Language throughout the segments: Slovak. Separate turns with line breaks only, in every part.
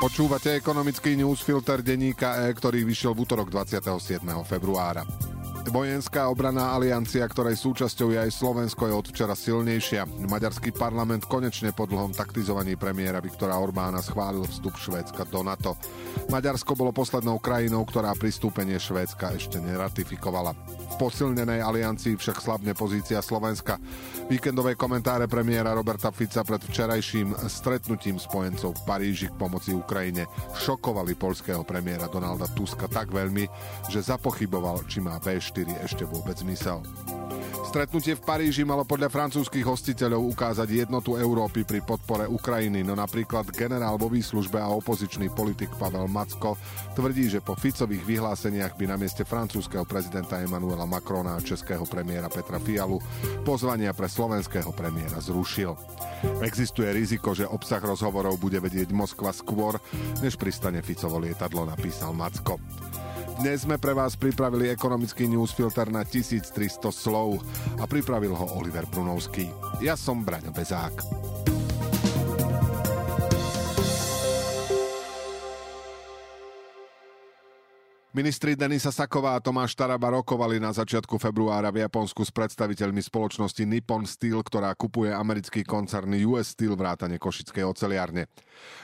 Počúvate ekonomický newsfilter denníka E, ktorý vyšiel v útorok 27. februára. Vojenská obraná aliancia, ktorej súčasťou je aj Slovensko, je od včera silnejšia. Maďarský parlament konečne po dlhom taktizovaní premiéra Viktora Orbána schválil vstup Švédska do NATO. Maďarsko bolo poslednou krajinou, ktorá pristúpenie Švédska ešte neratifikovala. V posilnenej aliancii však slabne pozícia Slovenska. Víkendové komentáre premiéra Roberta Fica pred včerajším stretnutím spojencov v Paríži k pomoci Ukrajine šokovali polského premiéra Donalda Tuska tak veľmi, že zapochyboval, či má V4 ešte vôbec zmysel. Stretnutie v Paríži malo podľa francúzskych hostiteľov ukázať jednotu Európy pri podpore Ukrajiny, no napríklad generál vo výslužbe a opozičný politik Pavel Macko tvrdí, že po Ficových vyhláseniach by na mieste francúzského prezidenta Emmanuela Macrona a českého premiéra Petra Fialu pozvania pre slovenského premiéra zrušil. Existuje riziko, že obsah rozhovorov bude vedieť Moskva skôr, než pristane Ficovo lietadlo, napísal Macko. Dnes sme pre vás pripravili ekonomický newsfilter na 1300 slov a pripravil ho Oliver Brunovský. Ja som Braňo Bezák. Ministri Denisa Saková a Tomáš Taraba rokovali na začiatku februára v Japonsku s predstaviteľmi spoločnosti Nippon Steel, ktorá kupuje americký koncern US Steel vrátane Košickej oceliárne.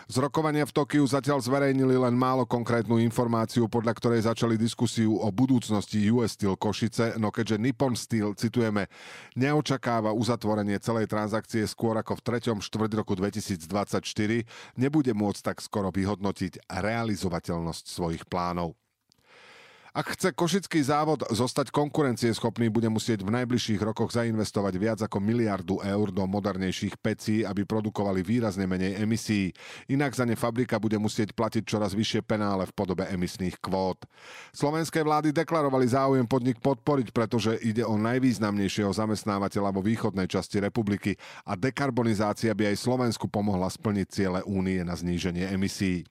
Z rokovania v Tokiu zatiaľ zverejnili len málo konkrétnu informáciu, podľa ktorej začali diskusiu o budúcnosti US Steel Košice, no keďže Nippon Steel, citujeme, neočakáva uzatvorenie celej transakcie skôr ako v 3. štvrť roku 2024, nebude môcť tak skoro vyhodnotiť realizovateľnosť svojich plánov. Ak chce košický závod zostať konkurencieschopný, bude musieť v najbližších rokoch zainvestovať viac ako miliardu eur do modernejších pecí, aby produkovali výrazne menej emisí. Inak za ne fabrika bude musieť platiť čoraz vyššie penále v podobe emisných kvót. Slovenské vlády deklarovali záujem podnik podporiť, pretože ide o najvýznamnejšieho zamestnávateľa vo východnej časti republiky a dekarbonizácia by aj Slovensku pomohla splniť ciele únie na zníženie emisí.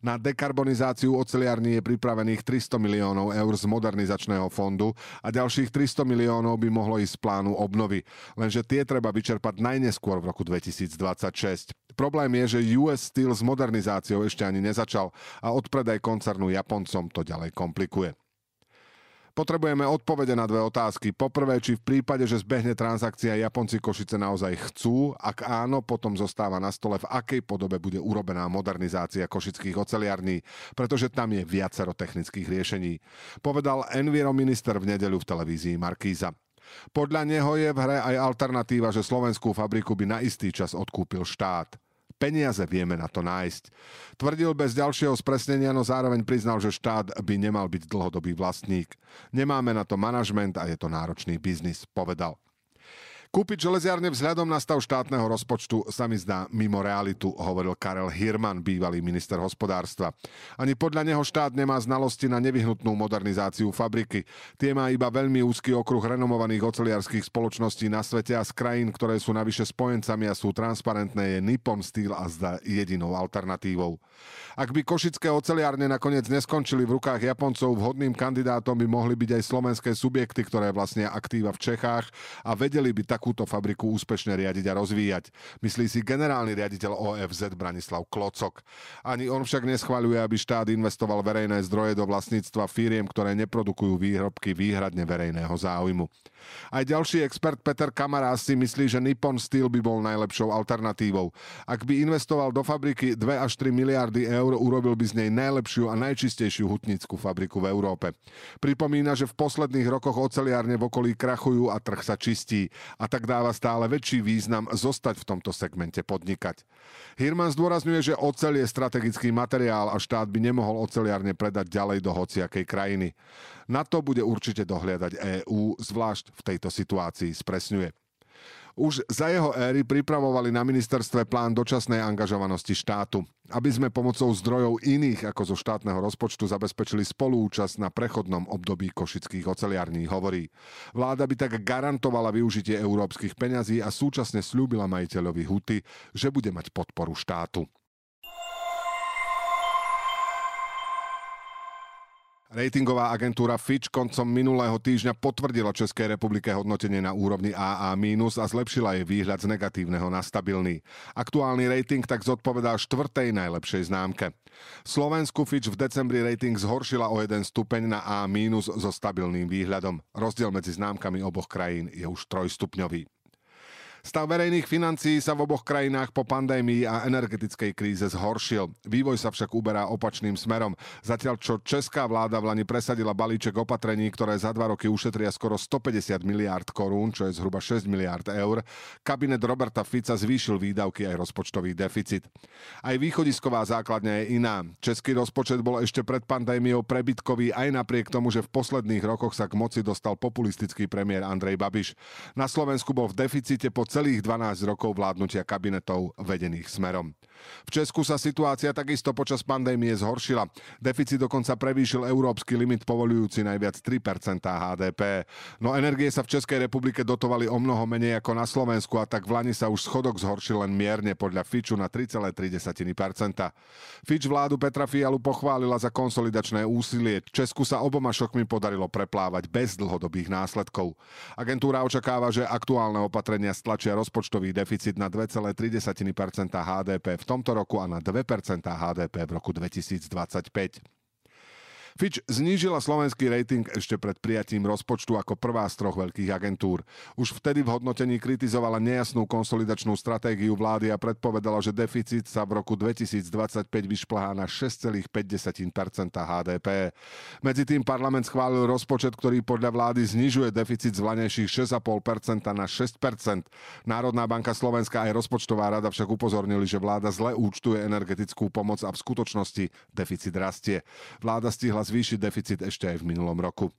Na dekarbonizáciu oceliarní je pripravených 300 miliónov eur z modernizačného fondu a ďalších 300 miliónov by mohlo ísť z plánu obnovy. Lenže tie treba vyčerpať najneskôr v roku 2026. Problém je, že US Steel s modernizáciou ešte ani nezačal a odpredaj koncernu Japoncom to ďalej komplikuje. Potrebujeme odpovede na dve otázky. Poprvé, či v prípade, že zbehne transakcia Japonci Košice naozaj chcú, ak áno, potom zostáva na stole, v akej podobe bude urobená modernizácia košických oceliarní, pretože tam je viacero technických riešení. Povedal Enviro minister v nedeľu v televízii Markíza. Podľa neho je v hre aj alternatíva, že slovenskú fabriku by na istý čas odkúpil štát. Peniaze vieme na to nájsť. Tvrdil bez ďalšieho spresnenia, no zároveň priznal, že štát by nemal byť dlhodobý vlastník. Nemáme na to manažment a je to náročný biznis, povedal. Kúpiť železiarne vzhľadom na stav štátneho rozpočtu sa mi zdá mimo realitu, hovoril Karel Hirman, bývalý minister hospodárstva. Ani podľa neho štát nemá znalosti na nevyhnutnú modernizáciu fabriky. Tie má iba veľmi úzky okruh renomovaných oceliarských spoločností na svete a z krajín, ktoré sú navyše spojencami a sú transparentné, je Nippon Steel a zda jedinou alternatívou. Ak by košické oceliárne nakoniec neskončili v rukách Japoncov, vhodným kandidátom by mohli byť aj slovenské subjekty, ktoré vlastnia aktíva v Čechách a vedeli by tak takúto fabriku úspešne riadiť a rozvíjať. Myslí si generálny riaditeľ OFZ Branislav Klocok. Ani on však neschváľuje, aby štát investoval verejné zdroje do vlastníctva firiem, ktoré neprodukujú výrobky výhradne verejného záujmu. Aj ďalší expert Peter Kamarás si myslí, že Nippon Steel by bol najlepšou alternatívou. Ak by investoval do fabriky 2 až 3 miliardy eur, urobil by z nej najlepšiu a najčistejšiu hutnickú fabriku v Európe. Pripomína, že v posledných rokoch oceliárne v okolí krachujú a trh sa čistí a tak dáva stále väčší význam zostať v tomto segmente podnikať. Hirman zdôrazňuje, že oceľ je strategický materiál a štát by nemohol oceliárne predať ďalej do hociakej krajiny. Na to bude určite dohliadať EÚ, zvlášť v tejto situácii, spresňuje. Už za jeho éry pripravovali na ministerstve plán dočasnej angažovanosti štátu, aby sme pomocou zdrojov iných ako zo štátneho rozpočtu zabezpečili spolúčasť na prechodnom období košických oceliarní, hovorí. Vláda by tak garantovala využitie európskych peňazí a súčasne slúbila majiteľovi Huty, že bude mať podporu štátu. Ratingová agentúra Fitch koncom minulého týždňa potvrdila Českej republike hodnotenie na úrovni AA- a zlepšila jej výhľad z negatívneho na stabilný. Aktuálny rating tak zodpovedá štvrtej najlepšej známke. Slovensku Fitch v decembri rating zhoršila o jeden stupeň na A- so stabilným výhľadom. Rozdiel medzi známkami oboch krajín je už trojstupňový. Stav verejných financií sa v oboch krajinách po pandémii a energetickej kríze zhoršil. Vývoj sa však uberá opačným smerom. Zatiaľ, čo česká vláda v Lani presadila balíček opatrení, ktoré za dva roky ušetria skoro 150 miliárd korún, čo je zhruba 6 miliárd eur, kabinet Roberta Fica zvýšil výdavky aj rozpočtový deficit. Aj východisková základňa je iná. Český rozpočet bol ešte pred pandémiou prebytkový aj napriek tomu, že v posledných rokoch sa k moci dostal populistický premiér Andrej Babiš. Na Slovensku bol v deficite po celých 12 rokov vládnutia kabinetov vedených smerom. V Česku sa situácia takisto počas pandémie zhoršila. Deficit dokonca prevýšil európsky limit povolujúci najviac 3% HDP. No energie sa v Českej republike dotovali o mnoho menej ako na Slovensku a tak v Lani sa už schodok zhoršil len mierne podľa Fitchu na 3,3%. Fitch vládu Petra Fialu pochválila za konsolidačné úsilie. Česku sa oboma šokmi podarilo preplávať bez dlhodobých následkov. Agentúra očakáva, že aktuálne opatrenia stlačia rozpočtový deficit na 2,3% HDP v tomto roku a na 2% HDP v roku 2025. Fitch znížila slovenský rating ešte pred prijatím rozpočtu ako prvá z troch veľkých agentúr. Už vtedy v hodnotení kritizovala nejasnú konsolidačnú stratégiu vlády a predpovedala, že deficit sa v roku 2025 vyšplhá na 6,5% HDP. Medzi tým parlament schválil rozpočet, ktorý podľa vlády znižuje deficit z vlanejších 6,5% na 6%. Národná banka Slovenska aj rozpočtová rada však upozornili, že vláda zle účtuje energetickú pomoc a v skutočnosti deficit rastie. Vláda stihla mohla zvýšiť deficit ešte aj v minulom roku.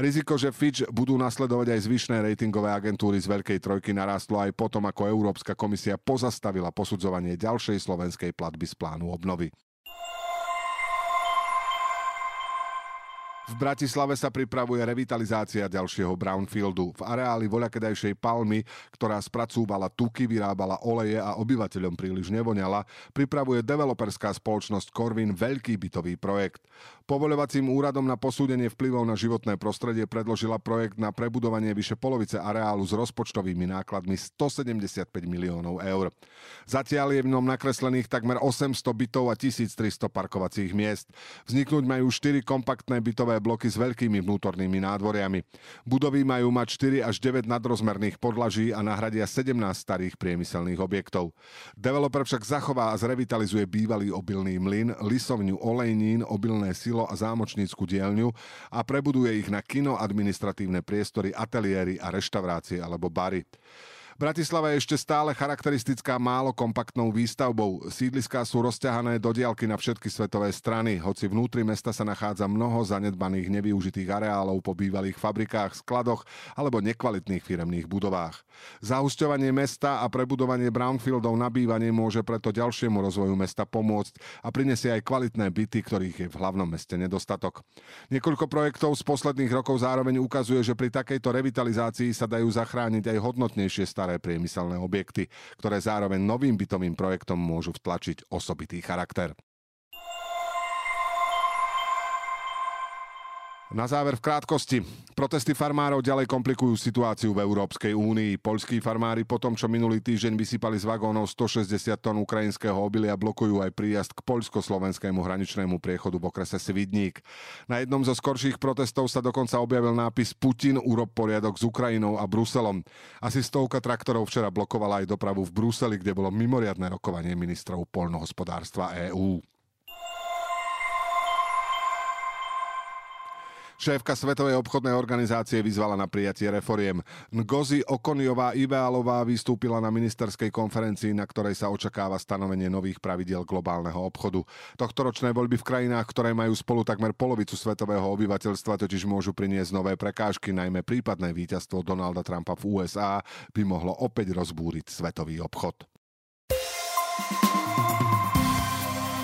Riziko, že Fitch budú nasledovať aj zvyšné ratingové agentúry z Veľkej trojky narastlo aj potom, ako Európska komisia pozastavila posudzovanie ďalšej slovenskej platby z plánu obnovy. V Bratislave sa pripravuje revitalizácia ďalšieho brownfieldu. V areáli voľakedajšej palmy, ktorá spracúvala tuky, vyrábala oleje a obyvateľom príliš nevoňala, pripravuje developerská spoločnosť Corvin veľký bytový projekt. Povoľovacím úradom na posúdenie vplyvov na životné prostredie predložila projekt na prebudovanie vyše polovice areálu s rozpočtovými nákladmi 175 miliónov eur. Zatiaľ je v ňom nakreslených takmer 800 bytov a 1300 parkovacích miest. Vzniknúť majú 4 kompaktné bytové bloky s veľkými vnútornými nádvoriami. Budovy majú mať 4 až 9 nadrozmerných podlaží a nahradia 17 starých priemyselných objektov. Developer však zachová a zrevitalizuje bývalý obilný mlyn, lisovňu olejnín, obilné silo a zámočnícku dielňu a prebuduje ich na kino, administratívne priestory, ateliéry a reštaurácie alebo bary. Bratislava je ešte stále charakteristická málo kompaktnou výstavbou. Sídliská sú rozťahané do diálky na všetky svetové strany, hoci vnútri mesta sa nachádza mnoho zanedbaných nevyužitých areálov po bývalých fabrikách, skladoch alebo nekvalitných firemných budovách. Zahusťovanie mesta a prebudovanie brownfieldov na bývanie môže preto ďalšiemu rozvoju mesta pomôcť a prinesie aj kvalitné byty, ktorých je v hlavnom meste nedostatok. Niekoľko projektov z posledných rokov zároveň ukazuje, že pri takejto revitalizácii sa dajú zachrániť aj hodnotnejšie staré staré priemyselné objekty, ktoré zároveň novým bytovým projektom môžu vtlačiť osobitý charakter. Na záver v krátkosti. Protesty farmárov ďalej komplikujú situáciu v Európskej únii. Poľskí farmári po tom, čo minulý týždeň vysypali z vagónov 160 tón ukrajinského obilia, blokujú aj príjazd k poľsko-slovenskému hraničnému priechodu v okrese Svidník. Na jednom zo skorších protestov sa dokonca objavil nápis Putin urob poriadok s Ukrajinou a Bruselom. Asi stovka traktorov včera blokovala aj dopravu v Bruseli, kde bolo mimoriadne rokovanie ministrov poľnohospodárstva EÚ. Šéfka Svetovej obchodnej organizácie vyzvala na prijatie reforiem. Ngozi Okoniová Ivealová vystúpila na ministerskej konferencii, na ktorej sa očakáva stanovenie nových pravidiel globálneho obchodu. Tohtoročné voľby v krajinách, ktoré majú spolu takmer polovicu svetového obyvateľstva, totiž môžu priniesť nové prekážky, najmä prípadné víťazstvo Donalda Trumpa v USA by mohlo opäť rozbúriť svetový obchod.